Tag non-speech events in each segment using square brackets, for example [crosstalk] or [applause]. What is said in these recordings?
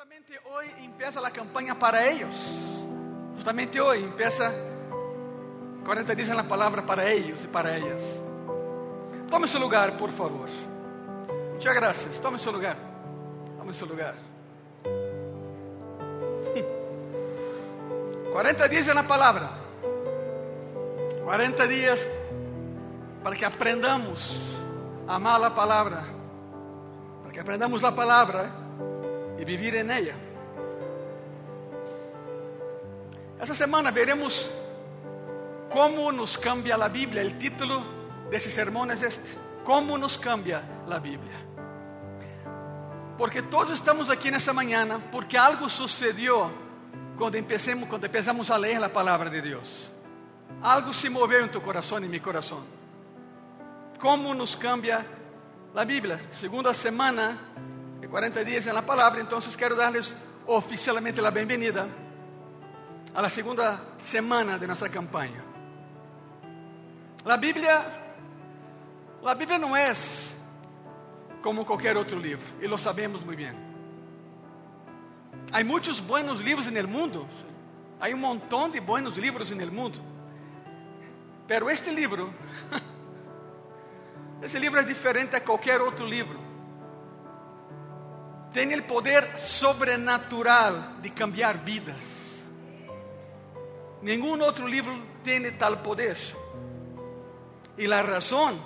Justamente hoy empieza la campaña para ellos. Justamente hoy empieza 40 días en la palabra para ellos y para ellas. Tome su lugar, por favor. Muchas gracias. Tome su lugar. Tome su lugar. 40 días en la palabra. 40 días para que aprendamos a amar la palabra. Para que aprendamos la palabra e viver em ella. Essa semana veremos como nos cambia a Bíblia. O título desse sermão é este: Como nos cambia a Bíblia. Porque todos estamos aqui nessa manhã porque algo sucedeu quando empecemos, quando empezamos a ler a palavra de Deus. Algo se moveu em tu coração e em meu coração. Como nos cambia a Bíblia? Segunda semana de 40 dias na palavra, então quero dar-lhes oficialmente a bem-vinda a la segunda semana de nossa campanha. A Bíblia, a Bíblia não é como qualquer outro livro, e lo sabemos muito bem. Há muitos buenos livros no mundo, há um montão de buenos livros no mundo, pero este livro, [laughs] esse livro é diferente a qualquer outro livro tem o poder sobrenatural de cambiar vidas. Nenhum outro livro tem tal poder. E a razão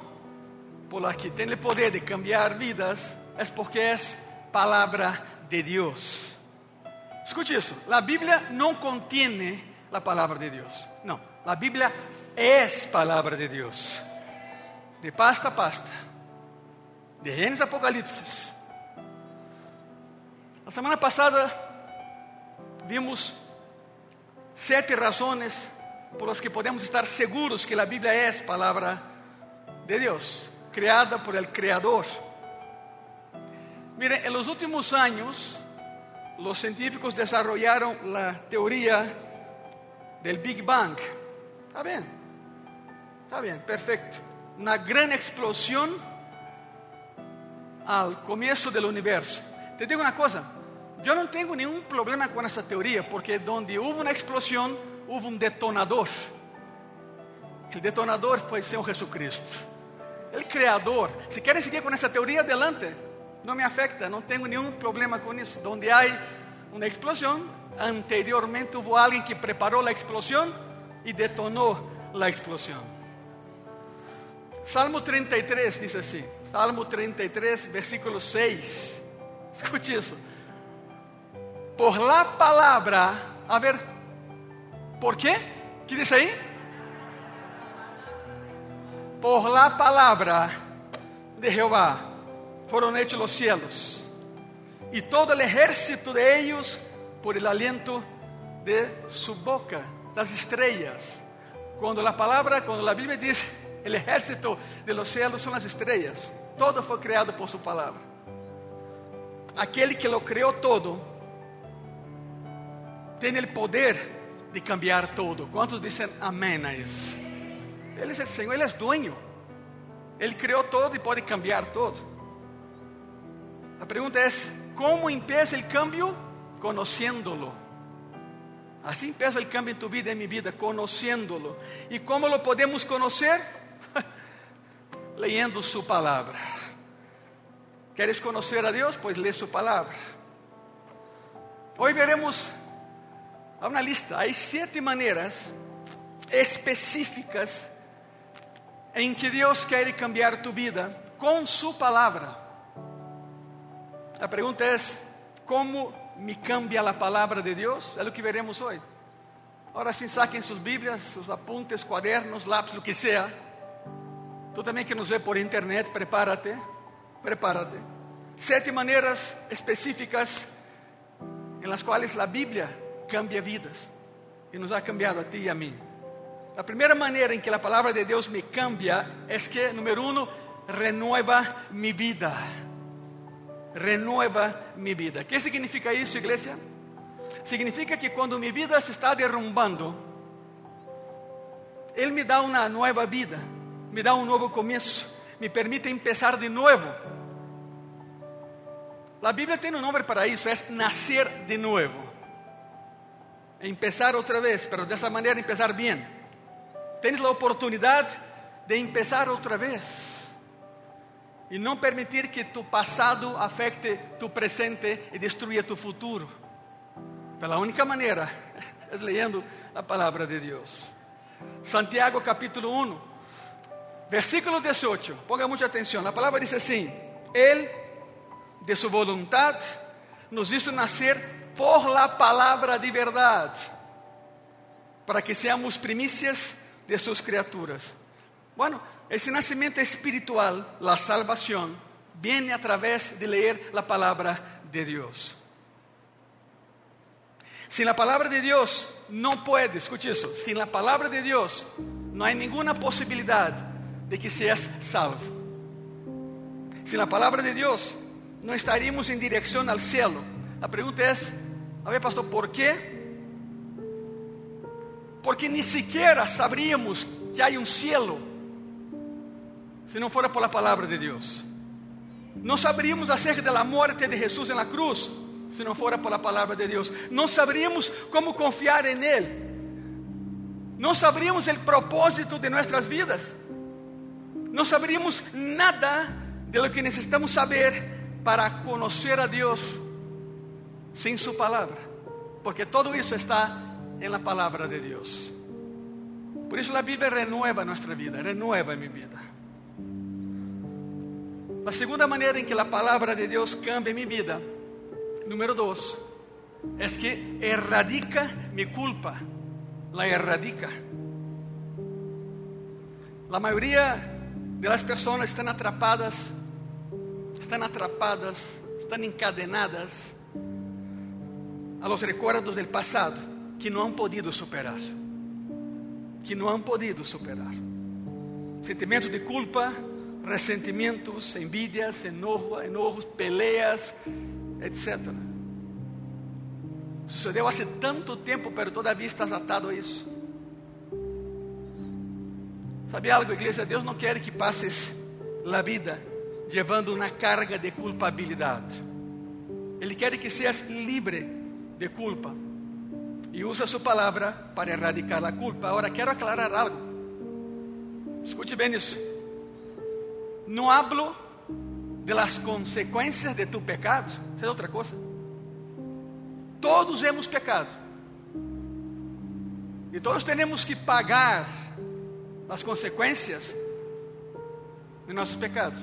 por la que tem o poder de cambiar vidas é porque é palavra de Deus. Escute isso: a Bíblia não contém a palavra de Deus. Não, a Bíblia é palavra de Deus. De pasta a pasta. De Gênesis a Apocalipse a semana passada vimos sete razões por las que podemos estar seguros que a Bíblia é palavra de Deus, criada por el Creador. Miren, en los últimos años, los científicos desarrollaron la teoría del Big Bang. Está bien, está bien, perfecto. Una gran explosión al comienzo del universo. Te digo una cosa, yo no tengo ningún problema con esa teoría, porque donde hubo una explosión, hubo un detonador. El detonador fue el Señor Jesucristo. El creador. Si quieren seguir con esa teoría, adelante. No me afecta, no tengo ningún problema con eso. Donde hay una explosión, anteriormente hubo alguien que preparó la explosión y detonó la explosión. Salmo 33 dice así. Salmo 33, versículo 6. Escute isso. Por la palavra, a ver, por quê? que diz aí? Por la palavra de Jehová foram hechos os cielos, e todo el ejército de ellos por el aliento de su boca, das estrelas. Quando a palavra, quando a Bíblia diz, el ejército de los cielos são as estrelas, todo foi criado por sua palavra aquele que lo criou todo, tem o poder de cambiar todo. Quantos dizem amém a isso? Ele é o Senhor, Ele é dueño. Ele criou todo e pode cambiar todo. A pergunta é: como empieza o cambio? Conociéndolo. Assim empieza o cambio em tu vida e em minha vida, conociéndolo. E como lo podemos conhecer? [laughs] Leyendo Sua palavra. ¿Quieres conocer a Dios? Pues lee su palabra. Hoy veremos una lista. Hay siete maneras específicas en que Dios quiere cambiar tu vida con su palabra. La pregunta es, ¿cómo me cambia la palabra de Dios? Es lo que veremos hoy. Ahora sim, saquen sus Biblias, sus apuntes, cuadernos, lápis, lo que sea. Tú también que nos ve por internet, prepárate prepárate. Sete maneiras específicas em las quais a Bíblia cambia vidas e nos ha cambiado a ti e a mim. A primeira maneira em que a palavra de Deus me cambia é que, número um, renueva mi vida. Renueva mi vida. O que significa isso, igreja? Significa que quando minha vida se está derrumbando, Ele me dá uma nova vida, me dá um novo começo, me permite empezar de novo. La Biblia tiene un nombre para eso, es nacer de nuevo. Empezar otra vez, pero de esa manera empezar bien. Tienes la oportunidad de empezar otra vez. Y no permitir que tu pasado afecte tu presente y destruya tu futuro. Pero la única manera [laughs] es leyendo la palabra de Dios. Santiago capítulo 1, versículo 18. Ponga mucha atención. La palabra dice así: Él de su voluntad, nos hizo nacer por la palabra de verdad, para que seamos primicias de sus criaturas. Bueno, esse nascimento espiritual, la salvación, viene a través de leer la palabra de Dios. Sin la palabra de Dios no puede, escuche eso, sin la palabra de Dios no hay ninguna posibilidad de que seas salvo. Sin la palabra de Dios no estaríamos en dirección al cielo. La pregunta es, a ver pastor, ¿por qué? Porque ni siquiera sabríamos que hay un cielo si no fuera por la palabra de Dios. No sabríamos acerca de la muerte de Jesús en la cruz si no fuera por la palabra de Dios. No sabríamos cómo confiar en Él. No sabríamos el propósito de nuestras vidas. No sabríamos nada de lo que necesitamos saber para conocer a Dios sin su palabra. Porque todo eso está en la palabra de Dios. Por eso la Biblia renueva nuestra vida, renueva mi vida. La segunda manera en que la palabra de Dios cambia mi vida, número dos, es que erradica mi culpa, la erradica. La mayoría de las personas están atrapadas, están atrapadas, están encadenadas a los recuerdos del pasado que no han podido superar, que no han podido superar. Sentimientos de culpa, ressentimentos, envidias, enojo, enojos, peleas, etc. Sucedeu há tanto tempo, pero todavía estás atado a isso. Sabe algo, igreja? Deus não quer que passes a vida levando uma carga de culpabilidade. Ele quer que seas livre de culpa e usa sua palavra para erradicar a culpa. Agora, quero aclarar algo. Escute bem isso. Não hablo de las consequências de tu pecado. Isso é outra coisa. Todos hemos pecado. E todos temos que pagar as consequências de nossos pecados.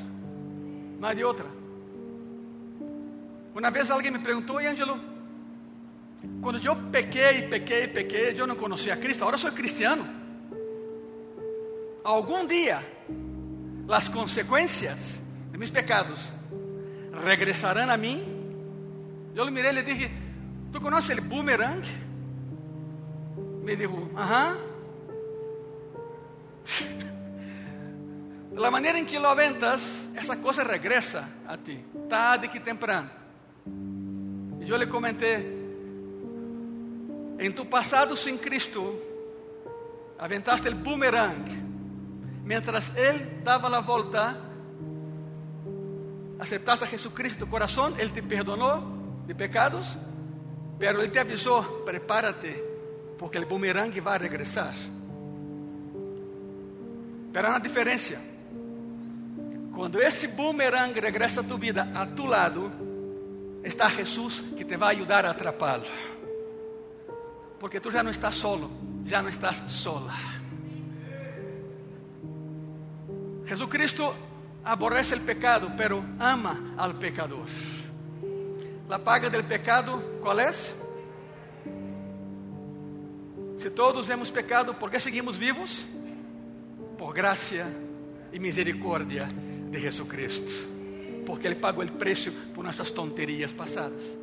Há de outra. Uma vez alguém me perguntou, Ângelo, quando eu pequei, pequei, pequei, eu não conhecia Cristo, agora sou cristiano. Algum dia as consequências de mis pecados regressarão a mim. Eu lhe mirei e lhe dije, ¿tu conoces o boomerang? Me ajá. [laughs] De la manera en que lo aventas, essa coisa regressa a ti, tarde que temprano. E eu lhe comentei, em tu passado sem Cristo, aventaste o boomerang mientras Él daba la vuelta, aceptaste a Jesucristo en tu corazón, Él te perdonó de pecados, pero Él te avisó, prepárate, porque el boomerang va a regresar. Pero hay una diferencia. Cuando ese boomerang regresa a tu vida, a tu lado, está Jesús que te va a ayudar a atraparlo. Porque tú ya no estás solo, ya no estás sola. Jesucristo aborrece el pecado, pero ama al pecador. La paga del pecado, ¿cuál es? Si todos hemos pecado, ¿por qué seguimos vivos? Por gracia y misericordia de Jesucristo. Porque Ele pagou o preço por nossas tonterias passadas.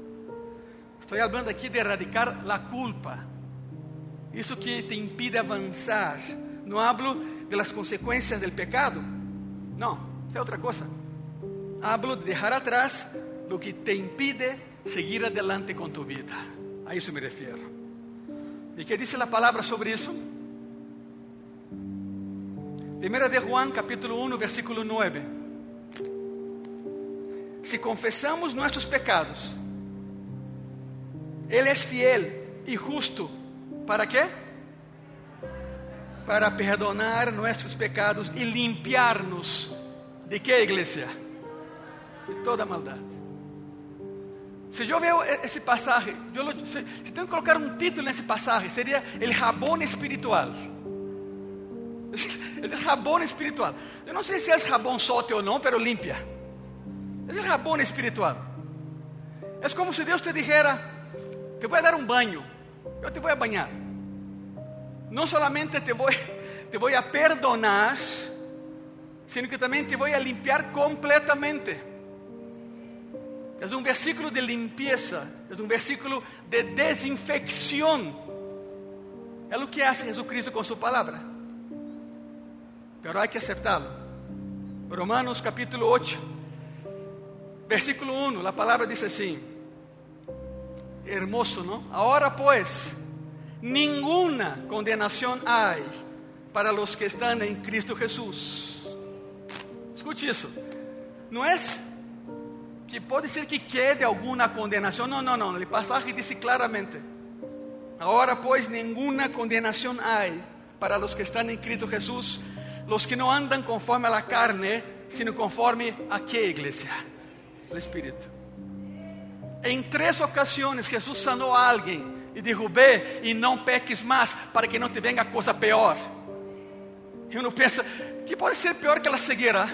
Estou falando aqui de erradicar a culpa. Isso que te impide avançar. Não hablo de las consequências del pecado, não, é outra coisa. Hablo de deixar atrás o que te impide seguir adelante com tu vida. A isso me refiro. E que diz a palavra sobre isso? Primeira de Juan, capítulo 1, versículo 9. si confesamos nuestros pecados, Él es fiel y justo. ¿Para qué? Para perdonar nuestros pecados y limpiarnos. ¿De qué iglesia? De toda maldad. Si yo veo e-, ese pasaje, yo lo, si, si tengo que colocar un título en ese pasaje, sería el jabón espiritual. Es, es el jabón espiritual. Yo no sé si es jabón sote o no, pero limpia. El jabón espiritual. Es como si Dios te dijera, te voy a dar un baño, yo te voy a bañar. No solamente te voy, [laughs] te voy a perdonar, sino que también te voy a limpiar completamente. Es un versículo de limpieza, es un versículo de desinfección. Es lo que hace Jesucristo con su palabra. Pero hay que aceptarlo. Romanos capítulo 8, versículo 1, la palabra dice así. Hermoso, ¿no? Ahora pues, ninguna condenación hay para los que están en Cristo Jesús. Escute isso. Não é que pode ser que quede alguma condenação. Não, não, não. O passagem diz claramente: Agora, pois, nenhuma condenação há para os que estão em Cristo Jesus, los que não andam conforme a la carne, sino conforme a que igreja? O Espírito. Em três ocasiões, Jesus sanou alguém e dijo: Ve e não peques mais, para que não te venga coisa pior. E uno pensa: que pode ser pior que a cegueira?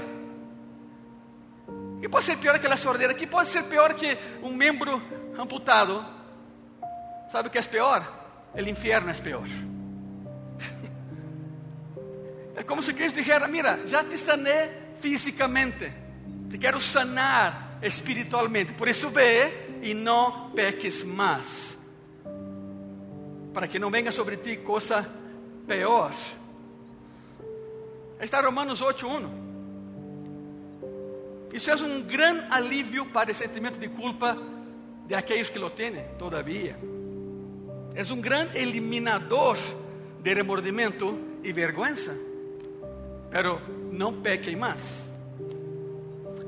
Que pode ser pior que a sordera? Que pode ser pior que um membro amputado? Sabe o que é pior? O inferno é pior. [laughs] É como se Cristo dijera: Mira, já te sané fisicamente, te quero sanar espiritualmente. Por isso, ve e não peques mais, para que não venha sobre ti coisa pior. Está Romanos 8:1. Isso é um grande alívio para o sentimento de culpa de aqueles que lo têm todavia. É um grande eliminador de remordimento e vergüenza. Pero não pequem mais.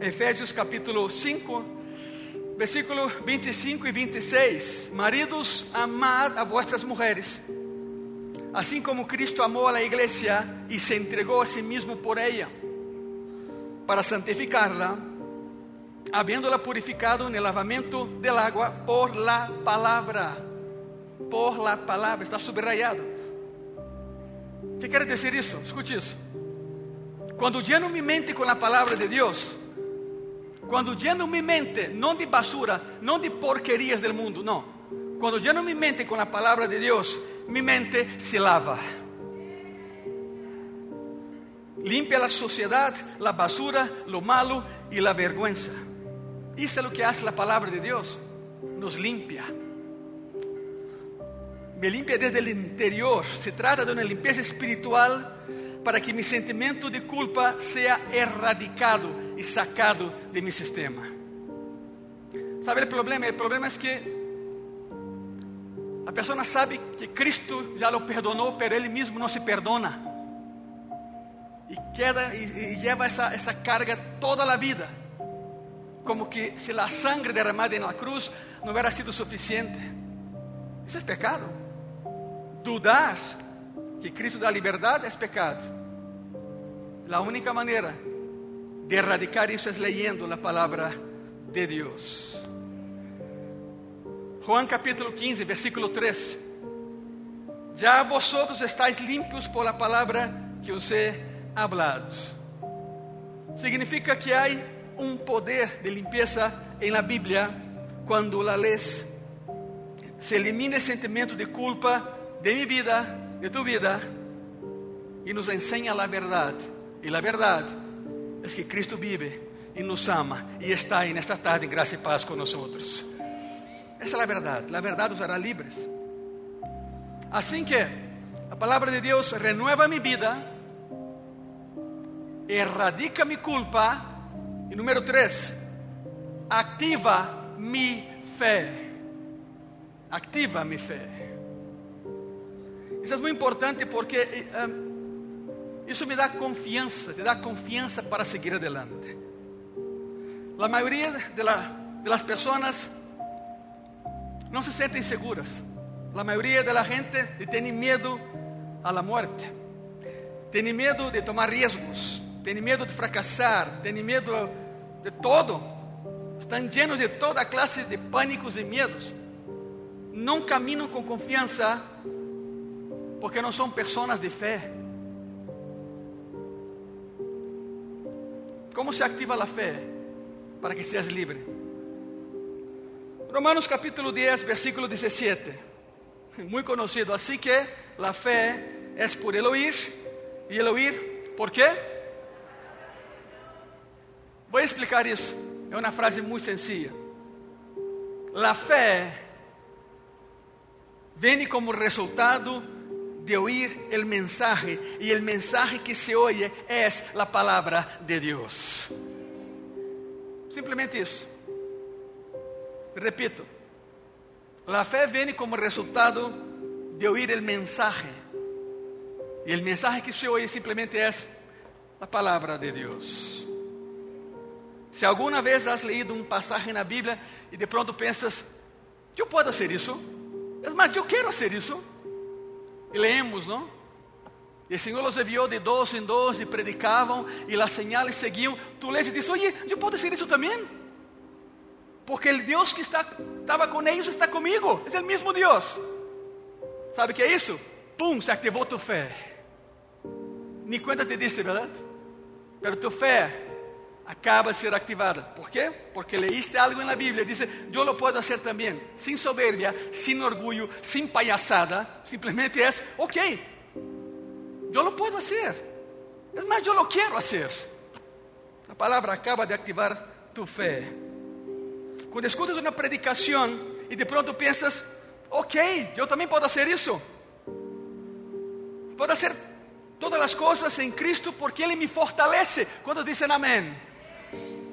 Efésios capítulo 5, versículo 25 e 26. Maridos, amad a vuestras mujeres, assim como Cristo amou a igreja e se entregou a si mesmo por ella, para santificarla, habiéndola purificado no lavamento del agua por la palabra. Por la palabra, está subrayado. Que quer dizer isso? Escute isso. Quando lleno mi mente com a palavra de Deus, quando lleno mi mente, não de basura, não de porquerias del mundo, não. Quando lleno mi mente com a palavra de Deus, mi mente se lava. Limpia la sociedade, la basura, lo malo e la vergüenza. Isso é o que hace a palavra de Deus. Nos limpia. Me limpia desde o interior. Se trata de uma limpeza espiritual para que mi sentimento de culpa seja erradicado e sacado de mi sistema. ¿Sabe o problema? O problema é que a pessoa sabe que Cristo já lo perdonou, pero ele mesmo não se perdona. E queda e, e leva essa, essa carga toda a vida. Como que se a sangre derramada na cruz não hubiera sido suficiente. Isso é pecado. Dudar que Cristo dá liberdade é pecado. A única maneira de erradicar isso é leyendo a palavra de Deus. Juan capítulo 15, versículo 3. Já vosotros estáis limpios por la palavra que os he hablado. Significa que há um poder de limpeza em la Bíblia quando la lees. Se elimina o sentimento de culpa de mi vida, de tu vida, e nos ensina a verdade. E a verdade é que Cristo vive e nos ama e está aí nesta tarde em graça e paz com nós outros. Essa é a verdade. A verdade os hará livres. Assim que a palavra de Deus renueva mi vida, erradica mi culpa e número três, ativa mi fé. Ativa mi fé. Isso é muito importante porque um, isso me dá confiança, te dá confiança para seguir adelante. La mayoría de, la, de no se sienten seguras. La mayoría de la gente tiene miedo a la muerte. Tiene miedo de tomar riesgos. Tiene miedo de fracasar. Tiene miedo de todo. Están llenos de toda clase de pánicos y miedos. No caminan con confianza porque no son personas de fe. ¿Cómo se activa la fe para que seas libre? Romanos capítulo 10, versículo 17. Muy conocido. Así que la fe es por el oír y el oír, ¿por qué? Voy a explicar eso. Es una frase muy sencilla. La fe viene como resultado de oír el mensaje y el mensaje que se oye es la palabra de Dios. Simplemente eso. Repito, la fe viene como resultado de oír el mensaje y el mensaje que se oye simplemente es la palabra de Dios. Si alguna vez has leído un pasaje en la Biblia y de pronto piensas, yo puedo hacer eso, es más, yo quiero hacer eso. E leemos? E o Senhor os enviou de dois em dois e predicavam e as señales seguiam. Tu lês e diz: Oye, eu posso ser isso também? Porque o Deus que está, com eles está comigo. É o mesmo Deus. Sabe o que é isso? Pum, se ativou tu fé. Nem conta te diste, verdade? Pero tu fé acaba de ser activada. ¿Por qué? Porque leíste algo en la Biblia. Dice, yo lo puedo hacer también. Sin soberbia, sin orgullo, sin payasada. Simplemente es, ok, yo lo puedo hacer. Es más, yo lo quiero hacer. La palabra acaba de activar tu fe. Cuando escuchas una predicación y de pronto piensas, ok, yo también puedo hacer eso. Puedo hacer todas las cosas en Cristo porque Él me fortalece. Cuando dicen amén?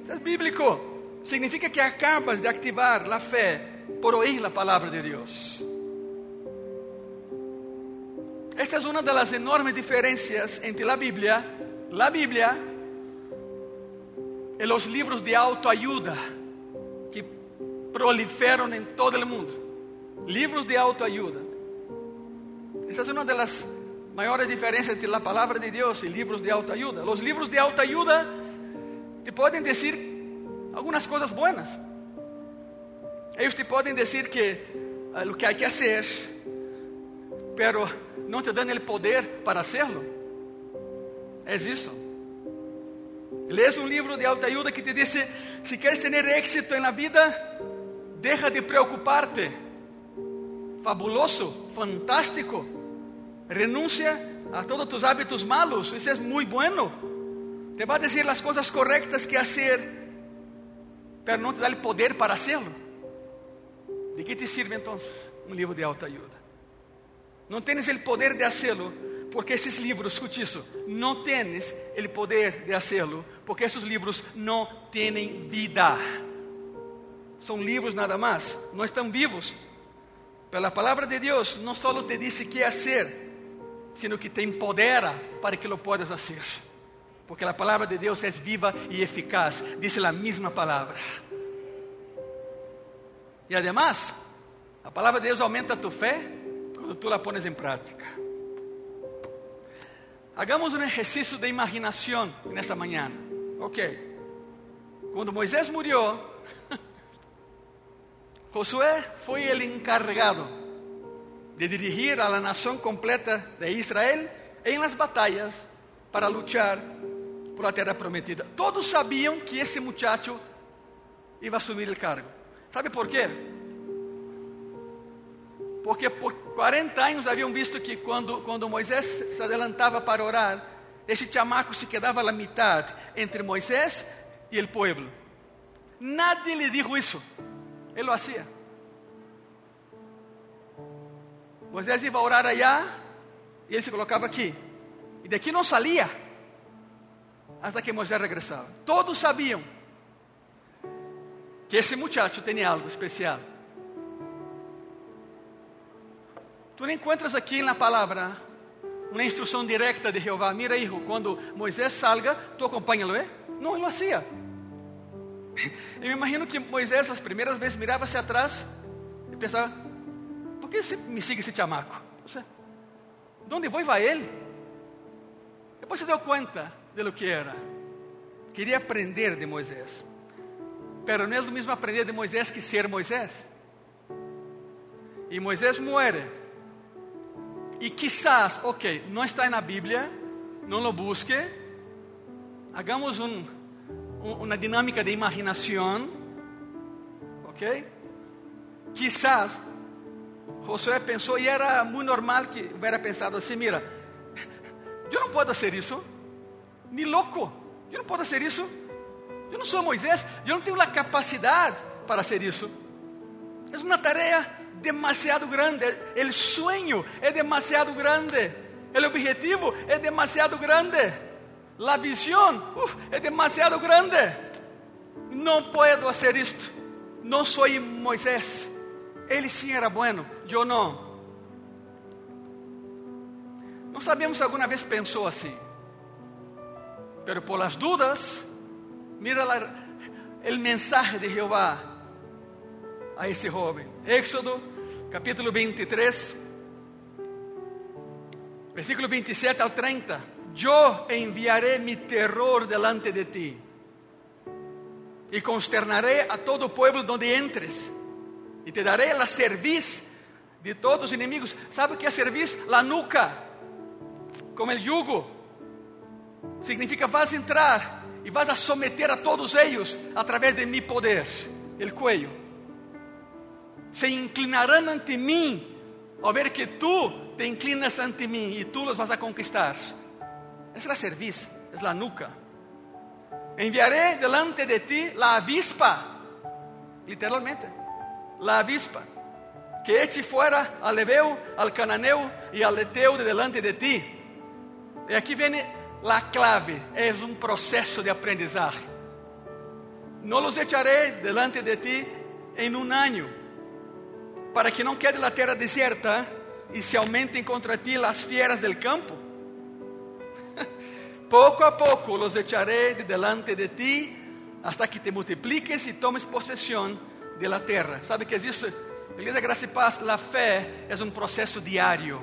É bíblico. Significa que acabas de activar a fé por ouvir a palavra de Deus. Esta é uma das enormes diferenças entre a Bíblia, a Bíblia e os livros de autoajuda que proliferam em todo o mundo. Livros de autoajuda. Esta é uma das maiores diferenças entre a palavra de Deus e livros de autoajuda. Os livros de autoajuda te podem dizer algumas coisas boas. Eles te podem dizer que uh, o que há que fazer, pero não te dão o poder para hacerlo. É isso. Lees um livro de autoajuda que te diz: se queres ter éxito na vida, deja de preocuparte. Fabuloso, fantástico. Renuncia a todos tus hábitos malos. Isso é muito bueno. Te va a decir las cosas correctas que hacer, pero no te da el poder para hacerlo. ¿De qué te sirve entonces un libro de autoayuda? No tienes el poder de hacerlo porque esos libros, escuche eso, no tienes el poder de hacerlo porque esos libros no tienen vida. Son libros nada más, no están vivos. Pero la palabra de Dios no solo te dice qué hacer, sino que te empodera para que lo puedas hacer. Porque a palavra de Deus é viva e eficaz, diz a mesma palavra. E además, a palavra de Deus aumenta tu fé quando tu la pones em prática. Hagamos um exercício de imaginação nesta manhã. Ok. Quando Moisés morreu, [laughs] Josué foi o encarregado de dirigir a la nação completa de Israel em las batalhas para luchar por a terra prometida. Todos sabiam que esse muchacho iba a assumir o cargo. ¿Sabe por quê? Porque por 40 anos haviam visto que quando, quando Moisés se adelantava para orar, esse chamaco se quedava a metade entre Moisés e o povo. Nadie lhe dijo isso. Ele lo hacía. Moisés ia orar allá e ele se colocava aqui. E daqui não saía hasta que Moisés regressava. Todos sabiam que esse muchacho tinha algo especial. Tu não encontras aqui na palavra uma instrução direta de Jeová. Mira, hijo, quando Moisés salga, tu acompanha-lo, é? Não, ele fazia. Eu me imagino que Moisés, as primeiras vezes, mirava hacia atrás e pensava: por que você me sigue esse chamaco? Você, onde vou vai ele? Depois se deu conta de lo que era. Queria aprender de Moisés. Pero não é o mesmo aprender de Moisés que ser Moisés. E Moisés muere. E quizás, ok, não está na Bíblia, não lo busque. Hagamos um, um, uma dinâmica de imaginação. Ok? Quizás Josué pensou, e era muito normal que hubiera pensado assim: mira, eu não posso fazer isso, ni louco, eu não posso fazer isso. Eu não sou Moisés, eu não tenho a capacidade para fazer isso. É uma tarefa demasiado grande, o sonho é demasiado grande, o objetivo é demasiado grande, a visão é demasiado grande. Não posso fazer isto, não sou Moisés. Ele sim era bueno, eu não. Não sabemos se alguma vez pensou assim, pero por las dudas, Mira la, el mensaje de Jehová a ese joven. Éxodo, capítulo 23, versículo 27 al 30. Yo enviaré mi terror delante de ti y consternaré a todo pueblo donde entres y te daré la cerviz de todos los enemigos. ¿Sabe qué es cerviz? La nuca, como el yugo. Significa vas entrar e vas a someter a todos eles através de mi poder, el cuello. Se inclinarão ante mim ao ver que tu te inclinas ante mim e tu los vas a conquistar. Es la cerviz, es la nuca. Enviaré delante de ti la avispa, literalmente, la avispa, que eche fuera al Ebeo, al Cananeo y al Eteo de delante de ti. E aqui vem La clave é um processo de aprendizagem. Não los echaré delante de ti em um ano, para que não quede a terra deserta e se aumentem contra ti as fieras del campo. [laughs] Pouco a pouco los echaré de delante de ti, hasta que te multipliques e tomes possessão de la. ¿Sabe que é isso? Igreja Graça e Paz, a fé é um processo diário.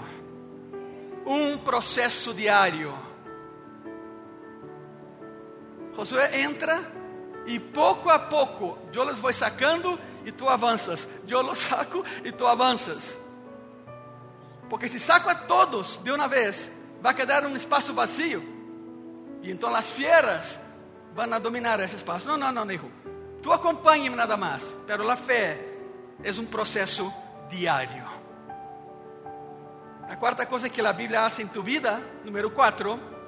Um processo diário Josué entra e pouco a pouco eu los vou sacando e tu avanças. Eu los [laughs] saco e tu avanças. Porque se saco a todos de uma vez, vai quedar um espaço vazio. E então as fieras vão dominar esse espaço. Não, não, não, hijo. Tu acompanhe-me nada mais. Pero a fé é um processo diário. A quarta coisa que a Bíblia faz em tu vida, número 4,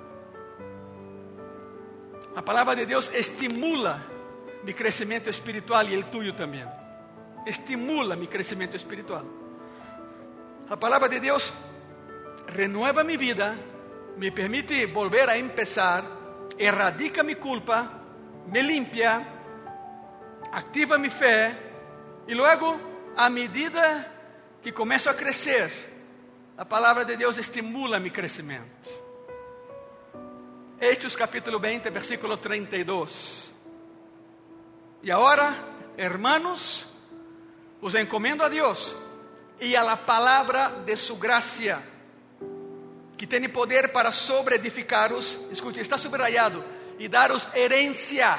a palavra de Deus estimula mi crescimento espiritual e o tuyo também. Estimula mi crescimento espiritual. A palavra de Deus renueva mi vida, me permite volver a empezar, erradica mi culpa, me limpia, activa mi fé e logo, à medida que começo a crescer, a palavra de Deus estimula mi crescimento. Hechos capítulo 20, versículo 32. Y ahora, hermanos, os encomendo a Dios y a la palabra de su gracia, que tiene poder para sobreedificaros, escute, está subrayado, y daros herencia,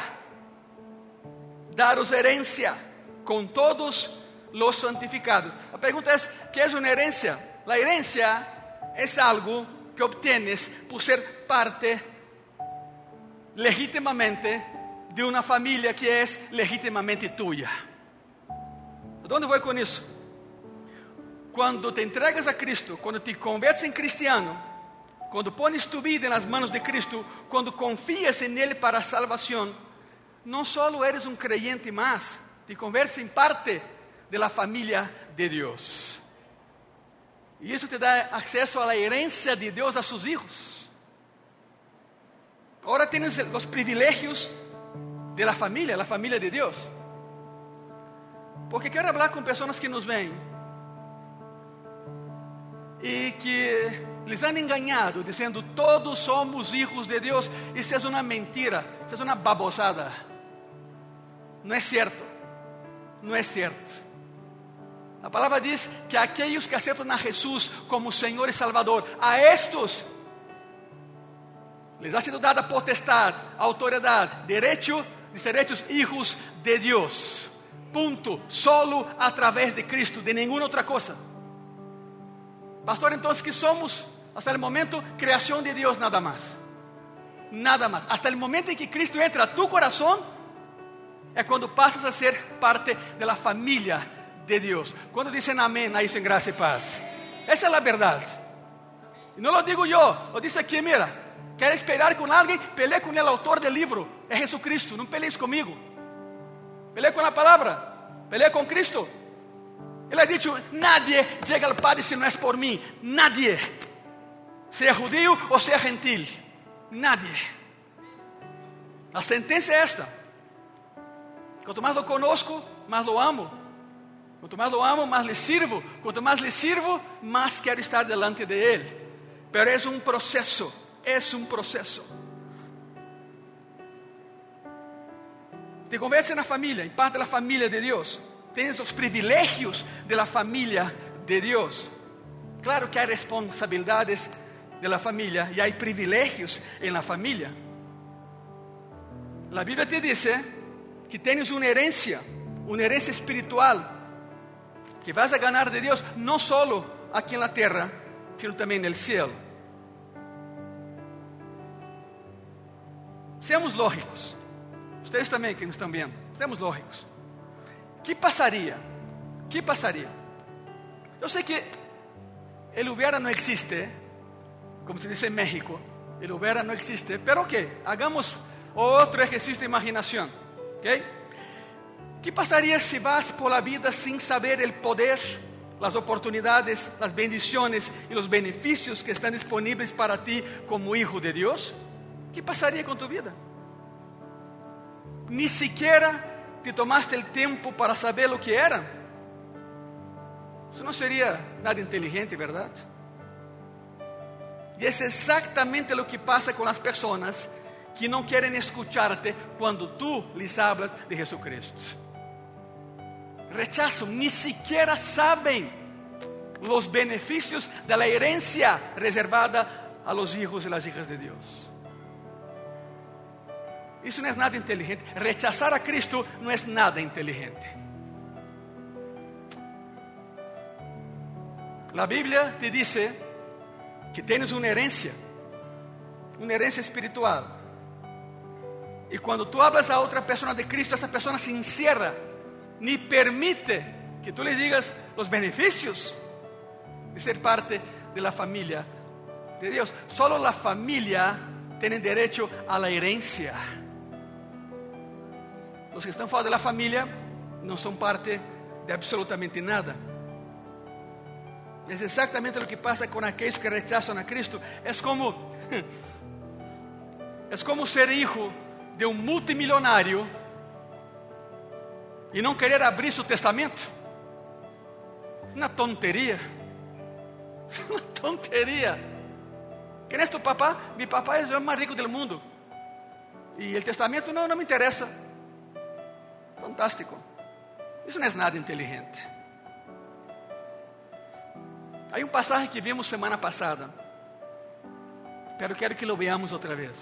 daros herencia con todos los santificados. La pregunta es, ¿qué es una herencia? La herencia es algo que obtienes por ser parte legítimamente de uma família que é legitimamente tuya. Onde vou com isso? Quando te entregas a Cristo, quando te convertes em cristiano, quando pones tu vida nas mãos de Cristo, quando confias em Ele para a salvação, não só eres um creyente mais, te convertes em parte da família de Deus. E isso te dá acesso à herança de Deus a seus filhos. Ahora tienes los privilegios de la familia, la familia de Dios. Porque quero hablar com pessoas que nos veem e que les han engañado dizendo todos somos hijos de Deus. Isso é uma mentira, isso é uma babosada. Não é certo. Não é certo. A palavra diz que aqueles que aceitam a Jesus como Senhor e Salvador, a estes les ha sido dada potestad, autoridade, direito de ser hechos hijos de Deus. Ponto. Solo a través de Cristo, de nenhuma outra coisa. Pastor, então que somos, hasta o momento, criação de Deus nada mais. Nada mais. Hasta o momento em que Cristo entra a tu coração, é quando passas a ser parte da família de Deus. Quando dizem amém a isso em graça e paz. Essa é a verdade. E não lo digo eu, lo disse aqui, mira, quer esperar com alguém, peleie com o autor do livro, é Jesus Cristo, não pelees comigo. Peleie com a palavra, peleie com Cristo. Ele ha dicho, nadie chega ao Padre se não é por mim, nadie. Seja judío ou seja gentil, nadie. A sentença é esta. Quanto mais lo conosco, mais lo amo. Quanto mais lo amo, mais lhe sirvo. Quanto mais lhe sirvo, mais quero estar delante de Ele. Pero é um processo, é um processo. Te convence na família, em parte da família de Deus. Tens os privilégios da família de Deus. Claro que há responsabilidades da família e há privilégios em la família. A Bíblia te diz que tens uma herência, uma herência espiritual, que vas a ganar de Deus não solo aqui na terra, sino também no céu. Seamos lógicos. Vocês também que nos estão vendo, seamos lógicos. Que passaria? Que passaria? Eu sei que el não existe, como se diz em México, el não existe, pero ok, hagamos outro exercício de imaginação, ok? Que passaria se vas por la vida sem saber el poder, las oportunidades, las bendiciones y los beneficios que están disponibles para ti como hijo de Dios? ¿Qué pasaría con tu vida? Ni siquiera te tomaste el tiempo para saber lo que era. Eso no sería nada inteligente, ¿verdad? Y es exactamente lo que pasa con las personas que no quieren escucharte cuando tú les hablas de Jesucristo. Rechazan, ni siquiera saben los beneficios de la herencia reservada a los hijos y las hijas de Dios. Isso não é nada inteligente. Rechazar a Cristo não é nada inteligente. A Bíblia te diz que tens uma herência, uma herência espiritual. E quando tu hablas a outra pessoa de Cristo, essa pessoa se encerra, nem permite que tu lhe digas os benefícios de ser parte da família de Deus. Solo a família tem direito a la herencia. Os que estão fora da família não são parte de absolutamente nada. É exatamente o que passa com aqueles que rechazam a Cristo. É como [laughs] é como ser hijo de um multimilionário e não querer abrir seu testamento. É uma tonteria. Uma [laughs] tonteria. Quem é tu papá? Mi papá é o mais rico do mundo. E o testamento não, não me interessa. Fantástico. Isso não é nada inteligente. Há um passagem que vimos semana passada, pero quero que lo veamos outra vez.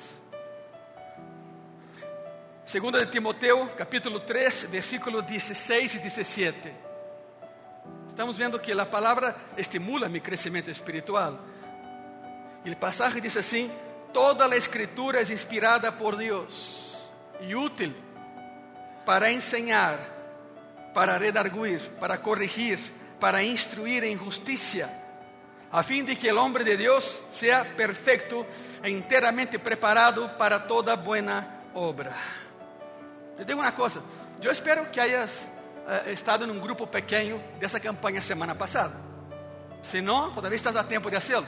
Segunda de Timoteo, capítulo 3, versículos 16 e 17. Estamos vendo que a palavra estimula meu crescimento espiritual. E o passagem diz assim: Toda a escritura é inspirada por Deus e útil para enseñar, para redarguir, para corrigir, para instruir en justicia, a fin de que el hombre de Dios sea perfecto e enteramente preparado para toda buena obra. Te digo una cosa, yo espero que hayas uh, estado en un grupo pequeño de esa campaña semana pasada. Si no, todavía estás a tiempo de hacerlo.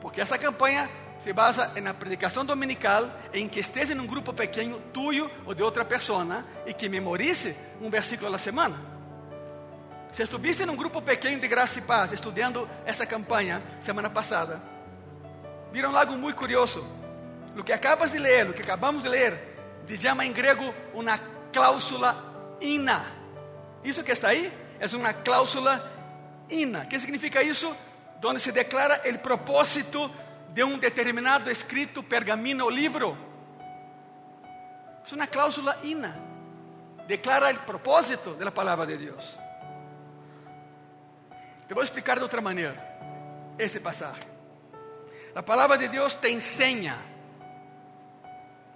Porque essa campanha se basa na predicação dominical em que esteja em um grupo pequeno, tuyo ou de outra pessoa, e que memorize um versículo da semana. Se estuviste em um grupo pequeno de graça e paz, estudando essa campanha semana passada, viram algo muito curioso. O que acabas de ler, o que acabamos de ler, se chama em grego uma cláusula ina. Isso que está aí é uma cláusula ina. O que significa isso? Donde se declara o propósito de um determinado escrito, pergamino ou livro. É uma cláusula ina. Declara o propósito da palavra de Deus. Te vou explicar de outra maneira esse passagem. A palavra de Deus te ensina.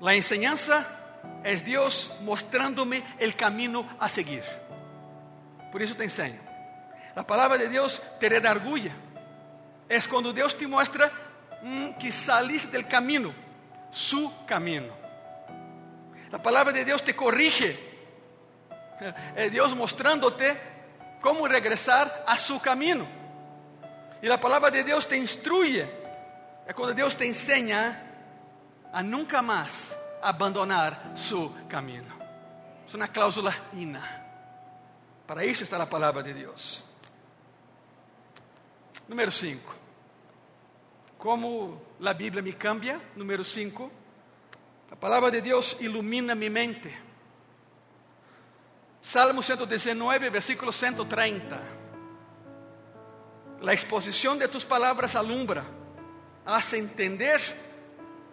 A enseñanza Deus mostrando-me o caminho a seguir. Por isso te ensino. A palavra de Deus te redarguye. É quando Deus te mostra que saliste del caminho, su caminho. A palavra de Deus te corrige. É Deus mostrando-te como regressar a su caminho. E a palavra de Deus te instrui. É quando Deus te ensina a nunca mais abandonar su caminho. É uma cláusula ina. Para isso está a palavra de Deus. Número 5. Como a Bíblia me cambia? Número 5. A palavra de Deus ilumina minha mente. Salmo 119, versículo 130. La exposición de tus palabras alumbra, hace entender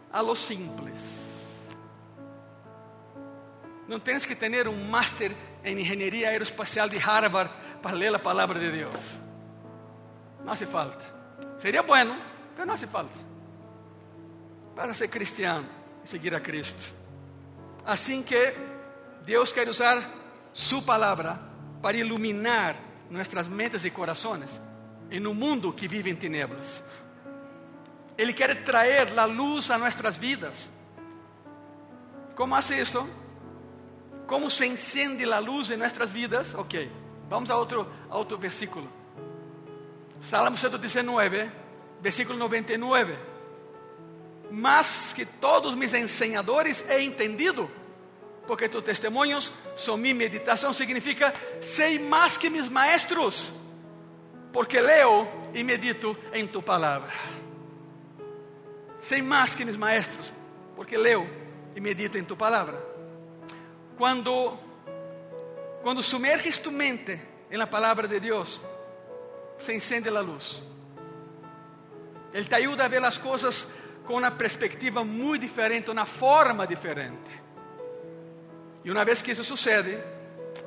a los simples. Não tens que ter um máster em engenharia aeroespacial de Harvard para ler a palavra de Deus. Não hace falta. Seria bueno, mas não hace falta. Para ser cristiano e seguir a Cristo. Assim que Deus quer usar Su palavra para iluminar nossas mentes e corações em um mundo que vive em tinieblas. Ele quer trazer a luz a nossas vidas. Como hace isso? Como se encende a luz em nossas vidas? Ok, vamos a outro, a versículo. Salmo 119, versículo 99. Mas que todos mis enseñadores he entendido porque tus testemunhos são minha meditação, significa sei mais que mis maestros, porque leo e medito em tu palavra. Sei mais que mis maestros, porque leo e medito em tu palavra. Quando, quando sumerges tu mente em la palavra de Deus, se encende a luz. Ele te ajuda a ver as coisas com uma perspectiva muito diferente, uma forma diferente. E uma vez que isso sucede,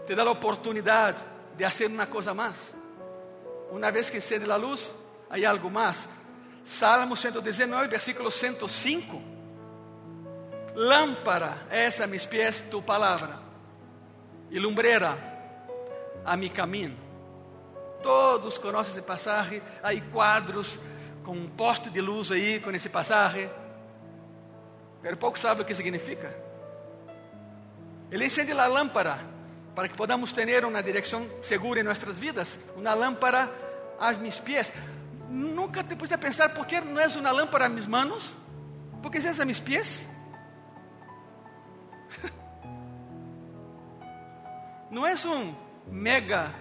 te dá a oportunidade de fazer uma coisa mais. Uma vez que encende a luz, há algo mais. Salmo 119, versículo 105. Lámpara es a mis pies tu palavra e lumbrera a mi caminho. Todos conhecem esse passagem. Há quadros com um poste de luz aí com esse passagem. Mas pouco sabe o que significa. Ele encende a lâmpada para que podamos ter uma direção segura em nossas vidas. Uma lâmpada a mis pies. Nunca te puse a pensar por que não é uma lâmpada a mis manos? Por que é a mis pies? [laughs] Não é um mega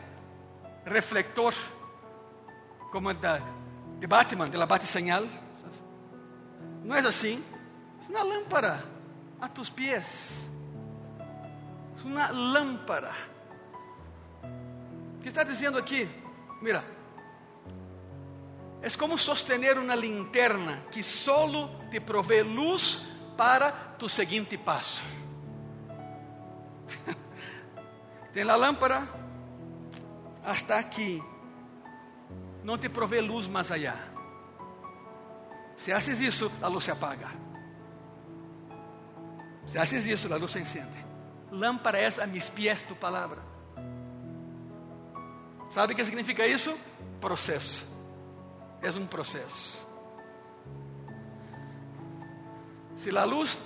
reflector como da de Batman, de la bate-señal. Não é assim. É uma lâmpada a tus pies uma lâmpada. O que está dizendo aqui? Mira, é como sostener uma linterna que solo te provê luz para tu seguinte passo. [laughs] Tem a lâmpada hasta aqui, não te provê luz mais allá. Se haces isso, a luz se apaga. Se haces isso, a luz se encende. Lâmpada é a mis pies tu palavra. ¿Sabe o que significa isso? Processo. É um processo. Se a luz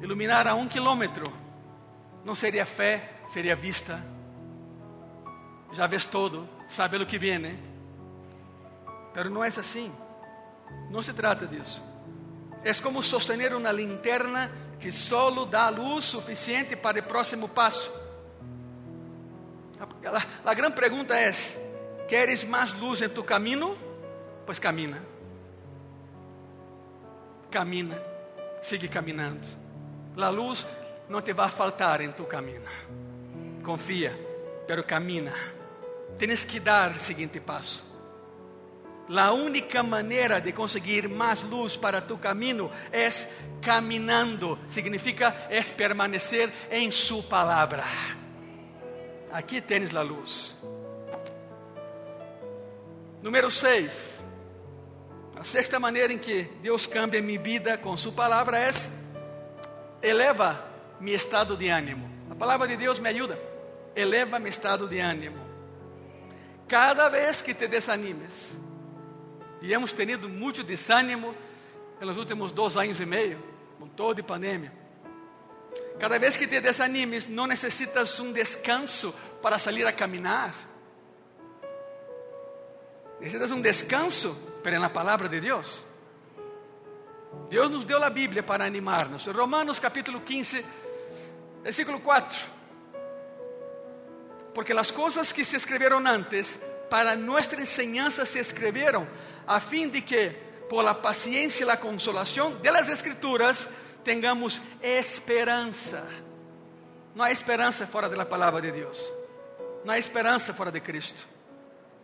iluminara um quilômetro, não seria fé, seria vista. Já vês todo, sabe o que vem, Mas não é assim. Não se trata disso. É como sostener uma linterna que solo dá luz suficiente para o próximo passo. A, grande pergunta é: queres mais luz em tu caminho? Pois camina. Camina, sigue caminhando. A luz não te vai faltar em tu caminho. Confia, pero camina. Tienes que dar o seguinte passo. La única maneira de conseguir mais luz para tu caminho é caminhando. Significa é permanecer em su palavra. Aqui tens a luz. Número 6. A sexta maneira em que Deus cambia minha vida com Sua palavra é eleva meu estado de ânimo. A palavra de Deus me ajuda, eleva meu estado de ânimo. Cada vez que te desanimes, e hemos tenido muito desânimo nos últimos dois anos e meio, com toda a pandemia. Cada vez que te desanimes, não necessitas um descanso para sair a caminhar. Necessitas um descanso pero en la palabra de Dios. Dios nos dio la Biblia para animarnos. Romanos capítulo 15, versículo 4. Porque las cosas que se escribieron antes, para nuestra enseñanza se escribieron, a fin de que, por la paciencia y la consolación de las escrituras, tengamos esperanza. No hay esperanza fuera de la palabra de Dios. No hay esperanza fuera de Cristo.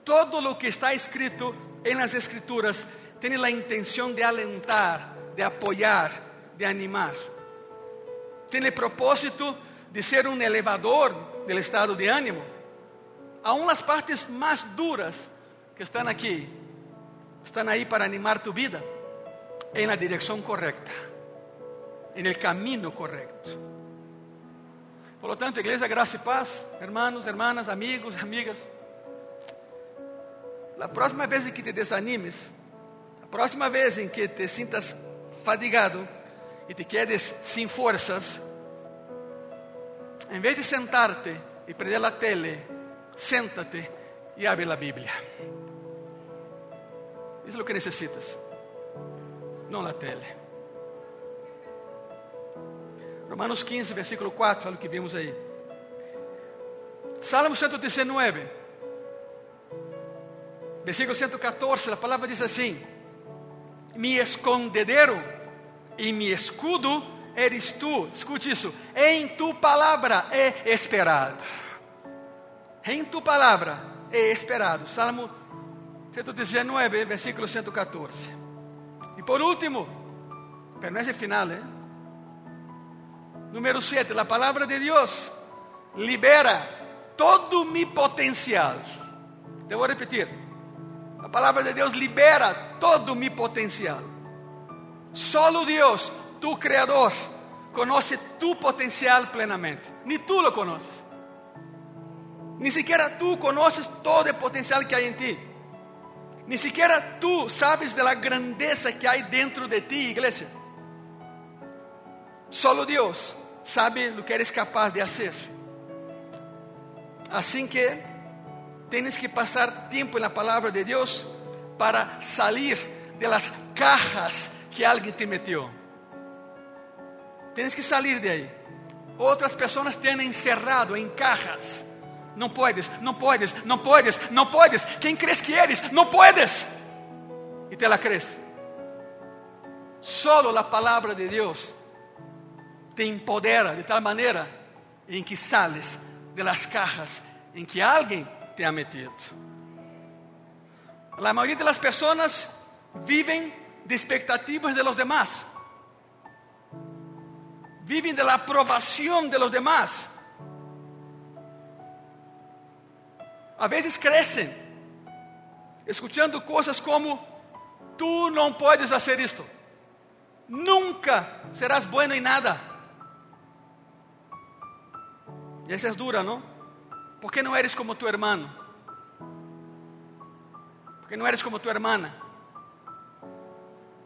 Todo lo que está escrito en las escrituras tiene la intención de alentar, de apoyar, de animar. Tiene el propósito de ser un elevador del estado de ánimo. Aún las partes más duras que están aquí, están ahí para animar tu vida en la dirección correcta, en el camino correcto. Por lo tanto, iglesia, gracia y paz, hermanos, hermanas, amigos, amigas. A próxima vez em que te desanimes, a próxima vez em que te sintas fadigado e te quedes sem forças, em vez de sentarte e prender a tele, senta-te e abre a Bíblia. Isso é o que necessitas, não a tele. Romanos 15, versículo 4, olha o que vimos aí. Salmo 119 versículo 114, a palavra diz assim: Mi escondedero e mi escudo eres tu. Escute isso. Em tu palavra é esperado. Em tu palavra é esperado. Salmo 119, versículo 114. E por último, pero não é o final, ¿eh? Número 7, a palavra de Deus libera todo mi potencial. Devo repetir. A palavra de Deus libera todo mi potencial. Solo Deus, tu Criador, conoce tu potencial plenamente. Ni tú lo conoces. Ni siquiera tú conoces todo el potencial que hay en ti. Ni siquiera tú sabes de la grandeza que hay dentro de ti, iglesia. Solo Dios sabe lo que eres capaz de hacer. Así que tienes que pasar tiempo en la palabra de Dios para salir de las cajas que alguien te metió. Tienes que salir de ahí. Otras personas te han encerrado en cajas. No puedes, no puedes, no puedes, no puedes. ¿Quién crees que eres? No puedes. Y te la crees. Solo la palabra de Dios te empodera de tal manera en que sales de las cajas en que alguien te ha metido. La mayoría de las personas viven de expectativas de los demás. Viven de la aprobación de los demás. A veces crecen escuchando cosas como, tú no puedes hacer esto. Nunca serás bueno en nada. Y esa es dura, ¿no? ¿Por qué no eres como tu hermano? ¿Por qué no eres como tu hermana?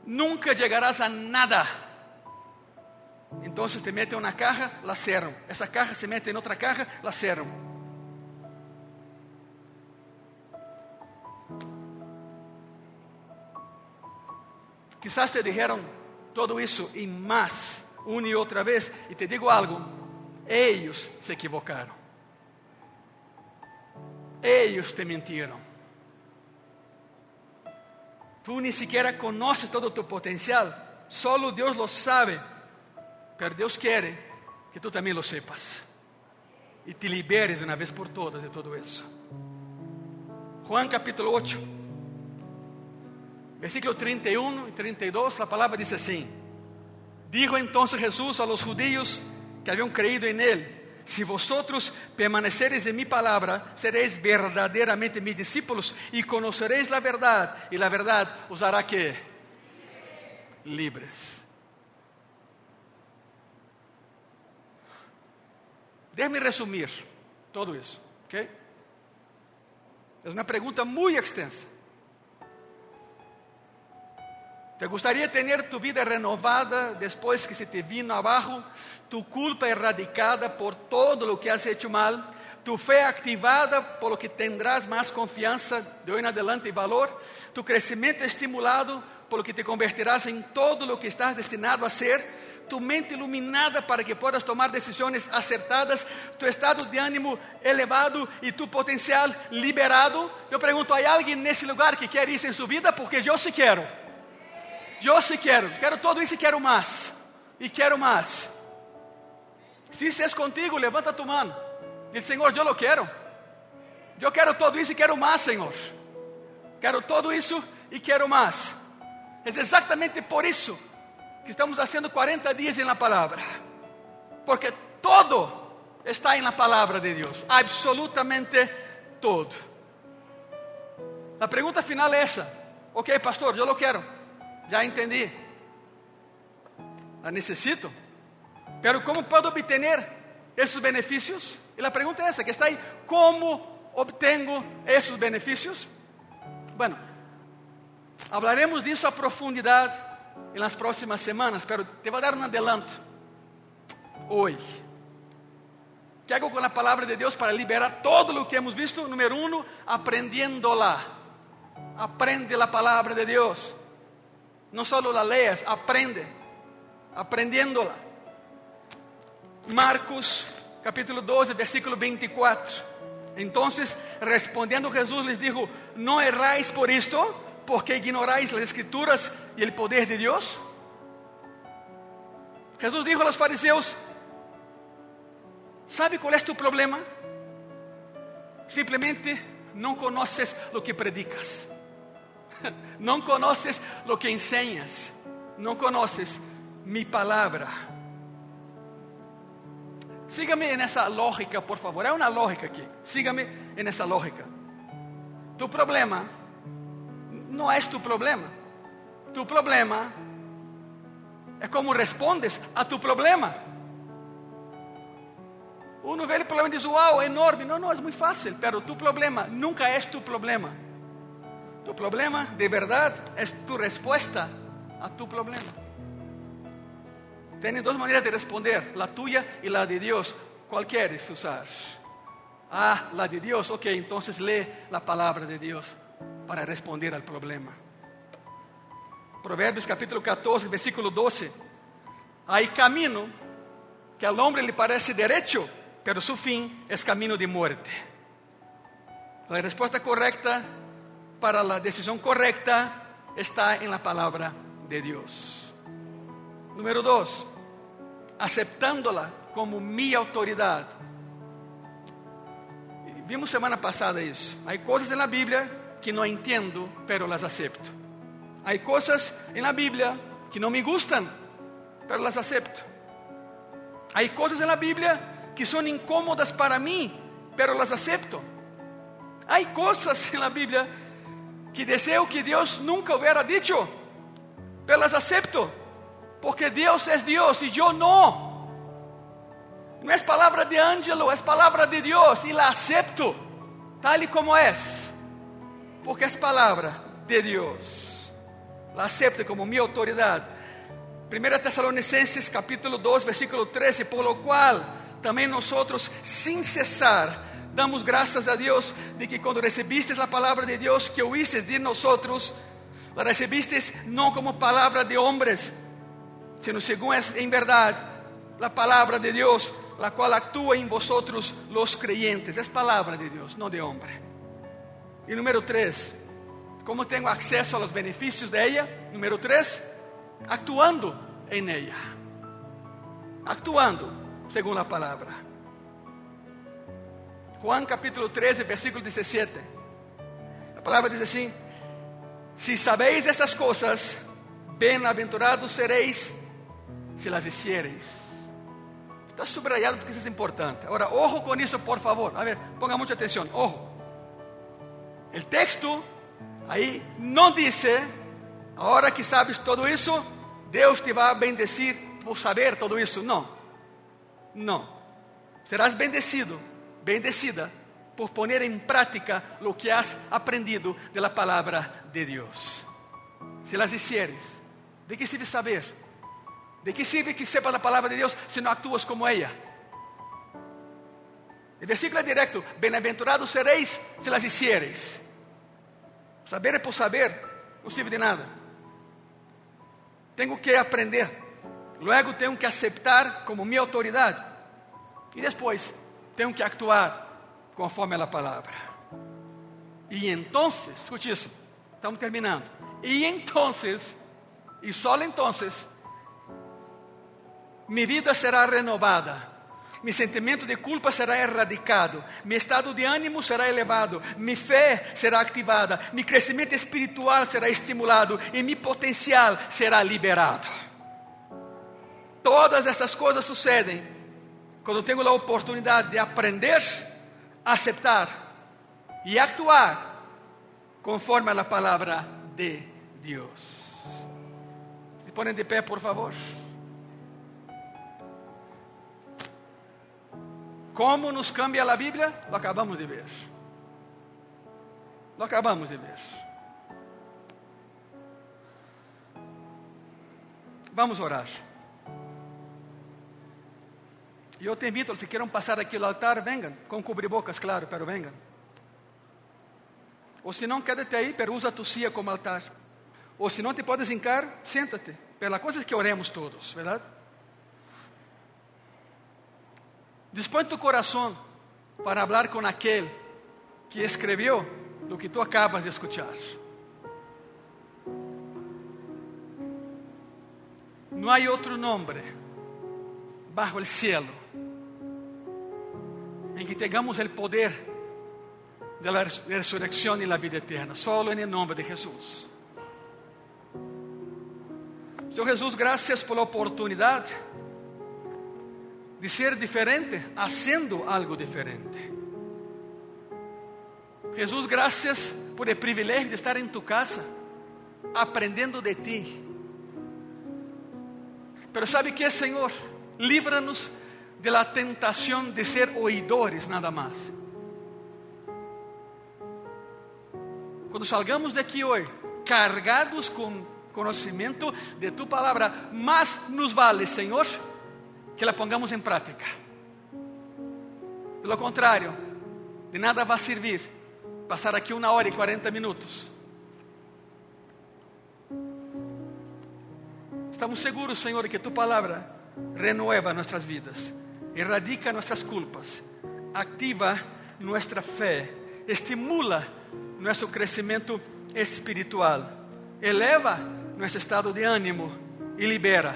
Nunca llegarás a nada. Entonces te mete en una caja, la cierran. Esa caja se mete en otra caja, la cierran. Quizás te dijeron todo eso y más una y otra vez. Y te digo algo, ellos se equivocaron. Ellos te mintieron. Tú ni siquiera conoces todo tu potencial. Solo Dios lo sabe. Pero Dios quiere que tú también lo sepas y te liberes de una vez por todas de todo eso. Juan capítulo 8, versículo 31 y 32, la palabra dice así. Dijo entonces Jesús a los judíos que habían creído en él, si vosotros permanecereis en mi palabra, seréis verdaderamente mis discípulos y conoceréis la verdad y la verdad os hará que libres. Déjame resumir todo isso, ok? É uma pergunta muito extensa. ¿Te gustaría tener tu vida renovada después que se te vino abajo, tu culpa erradicada por todo lo que has hecho mal, tu fe activada por lo que tendrás más confianza de hoy en adelante y valor, tu crecimiento estimulado por lo que te convertirás en todo lo que estás destinado a ser, tu mente iluminada para que puedas tomar decisiones acertadas, tu estado de ánimo elevado y tu potencial liberado. Yo pregunto, ¿hay alguien en ese lugar que quiere eso en su vida? Porque yo sí quiero. Yo sí quiero. Quiero todo eso y quiero más. Y quiero más. Si es contigo, levanta tu mano. Dice, Señor, yo lo quiero. Yo quiero todo eso y quiero más, Señor. Quiero todo eso y quiero más. Es exactamente por eso que estamos haciendo 40 días en la palabra. Porque todo está en la palabra de Dios. Absolutamente todo. La pregunta final es esa. Ok, pastor, yo lo quiero. Ya entendí. La necesito. Pero ¿cómo puedo obtener esos beneficios? Y la pregunta es esa, que está ahí. ¿Cómo obtengo esos beneficios? Bueno, hablaremos de eso a profundidad en las próximas semanas, pero te voy a dar un adelanto hoy. ¿Qué hago con la palabra de Dios para liberar todo lo que hemos visto? Número uno, aprendiéndola. Aprende la palabra de Dios. No solo la leas, aprende. Aprendiéndola. Marcos capítulo 12, versículo 24. Entonces, respondiendo Jesús les dijo, no erráis por esto, porque ignoráis las escrituras y el poder de Dios? Jesús dijo a los fariseos, ¿sabe cuál es tu problema? Simplemente no conoces lo que predicas, [laughs] no conoces lo que enseñas, no conoces mi palabra. Sígame en esa lógica, por favor. Hay una lógica aquí. Sígame en esa lógica. Tu problema no es tu problema. Tu problema é como respondes a tu problema. Uno vê problema e diz: Uau, é enorme. Não, não, é muito fácil. Pero tu problema nunca é tu problema. Tu problema, de verdade, é tu resposta a tu problema. Tem duas maneiras de responder: a tuya e a de Deus. Qual queres usar? Ah, la de Deus. Ok, então lee a palavra de Deus para responder al problema. Proverbios capítulo 14, versículo 12. Hay camino que al hombre le parece derecho, pero su fin es camino de muerte. La respuesta correcta para la decisión correcta está en la palabra de Dios. Número dos, aceptándola como mi autoridad. Vimos semana pasada isso. Hay cosas en la Biblia que não entendo, pero las acepto. Há coisas na Bíblia que não me gustan, pero las acepto. Há coisas na Bíblia que são incômodas para mim, pero las acepto. Há coisas na Bíblia que desejo que Deus nunca hubiera dicho, pero las acepto, porque Deus é Deus e eu não. Não é palavra de Ângelo, é palavra de Deus e la acepto, tal e como é porque es palabra de Dios. La acepte como mi autoridad. Primera Tesalonicenses capítulo 2, versículo 13, por lo cual también nosotros sin cesar damos gracias a Dios de que cuando recibiste la palabra de Dios que oíste de nosotros, la recibiste no como palabra de hombres, sino según es en verdad la palabra de Dios, la cual actúa en vosotros los creyentes. Es palabra de Dios, no de hombre. E número três, como tenho acesso aos benefícios de ella? Número três, actuando em ella. Actuando. según la palabra. Juan capítulo 13, versículo 17. La palabra dice así, si sabéis estas cosas, bem-aventurados seréis se las hiciereis. Está subrayado porque isso é importante. Agora, ojo com isso, por favor. A ver, ponga muita atenção. Ojo. O texto aí não diz, agora que sabes todo isso, Deus te vai bendecir por saber todo isso. Não. Não. Serás bendecido, bendecida por poner em prática lo que has aprendido de la palavra de Deus. Se las hicieres, ¿de que sirve saber? ¿De que sirve que sepas a palavra de Deus se não actúas como ella? O versículo é direto: Bem-aventurados sereis se las hicieres. Saber é por saber, não serve de nada. Tenho que aprender. Luego tenho que aceitar como minha autoridade. E depois tenho que actuar conforme a palavra. E então, escute isso, estamos terminando. E então, e só então, minha vida será renovada. Mi sentimento de culpa será erradicado, mi estado de ânimo será elevado, mi fé será activada, mi crescimento espiritual será estimulado e mi potencial será liberado. Todas essas coisas sucedem quando tenho a oportunidade de aprender, aceitar e actuar conforme a palavra de Deus. Se ponem de pé, por favor. Como nos cambia a Bíblia? Lo acabamos de ver. Lo acabamos de ver. Vamos orar. E eu te invito, se queiram passar aqui no altar, venham, com cobrebocas, claro, pero venham. Ou se não, quédate aí, pero usa tu cia como altar. Ou se não te podes hincar, senta-te. Pela coisa que oremos todos, verdade? Dispõe tu coração para falar com aquele que escreveu o que tu acabas de escuchar. Não há outro nome bajo el cielo em que tengamos o poder de la resurrección y la vida eterna, solo en el nombre de Jesús. Senhor Jesus, graças por la oportunidad de ser diferente, haciendo algo diferente. Jesús, gracias por el privilegio de estar en tu casa, aprendiendo de ti. Pero sabe que, Senhor, líbranos de la tentación de ser oidores nada más. Quando salgamos daqui hoje, cargados com conhecimento de tu palavra, mais nos vale, Senhor, que la pongamos em prática. Pelo contrário, de nada vai servir passar aqui uma hora e quarenta minutos. Estamos seguros, Senhor, que tu palavra renueva nossas vidas, erradica nossas culpas, ativa nossa fé, estimula nosso crescimento espiritual, eleva nosso estado de ânimo e libera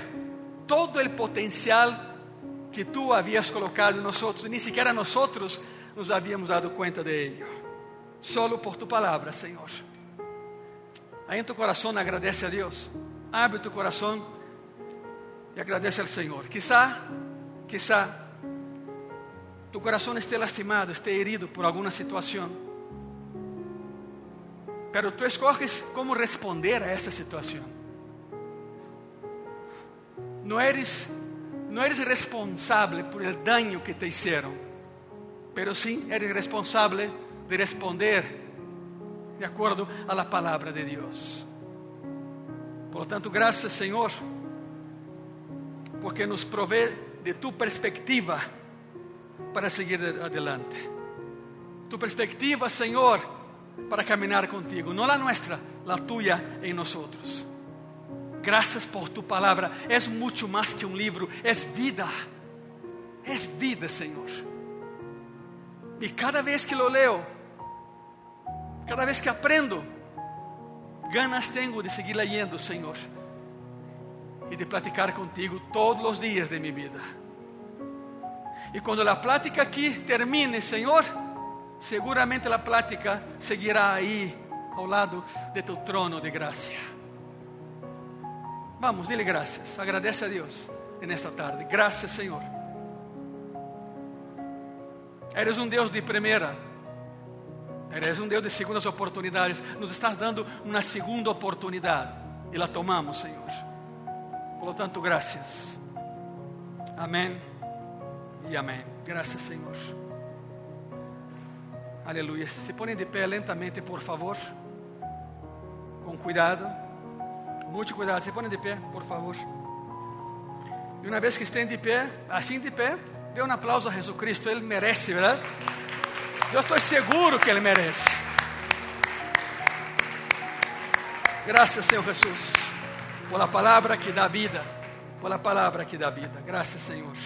todo o potencial que tú habías colocado en nosotros, ni siquiera nosotros nos habíamos dado cuenta de ello. Solo por tu palabra, Señor. Aí em tu coração agradece a Deus. Abre tu coração e agradece ao Senhor. Quizá, quizá, tu coração esteja lastimado, esteja herido por alguma situação. Pero tu escoges como responder a essa situação. Não eres não eres responsável por el daño que te hicieron, pero sí eres responsable de responder de acordo a la palabra de Deus. Por tanto, graças, Senhor, porque nos provee de tu perspectiva para seguir adelante. Tu perspectiva, Senhor, para caminhar contigo, não a nossa, a tuya em nós. Graças por tu palavra. És muito mais que um livro, és vida. És vida, Senhor. E cada vez que lo leo, cada vez que aprendo, ganas tenho de seguir leyendo, Senhor, e de platicar contigo todos os dias de minha vida. E quando a plática aqui termine, Senhor, seguramente a plática seguirá aí ao lado de tu trono de graça. Vamos, dile graças. Agradece a Deus nesta tarde. Graças, Senhor. Eres um Deus de primeira. Eres um Deus de segundas oportunidades. Nos estás dando uma segunda oportunidade. E la tomamos, Senhor. Por lo tanto, graças. Amém e amém. Graças, Senhor. Aleluia. Se põem de pé lentamente, por favor. Com cuidado. Muito cuidado. Se põem de pé, por favor. E uma vez que estejam de pé, assim de pé, dê um aplauso a Jesus Cristo. Ele merece, verdade? Eu estou seguro que Ele merece. Graças, Senhor Jesus, por a palavra que dá vida. Por a palavra que dá vida. Graças, Senhor.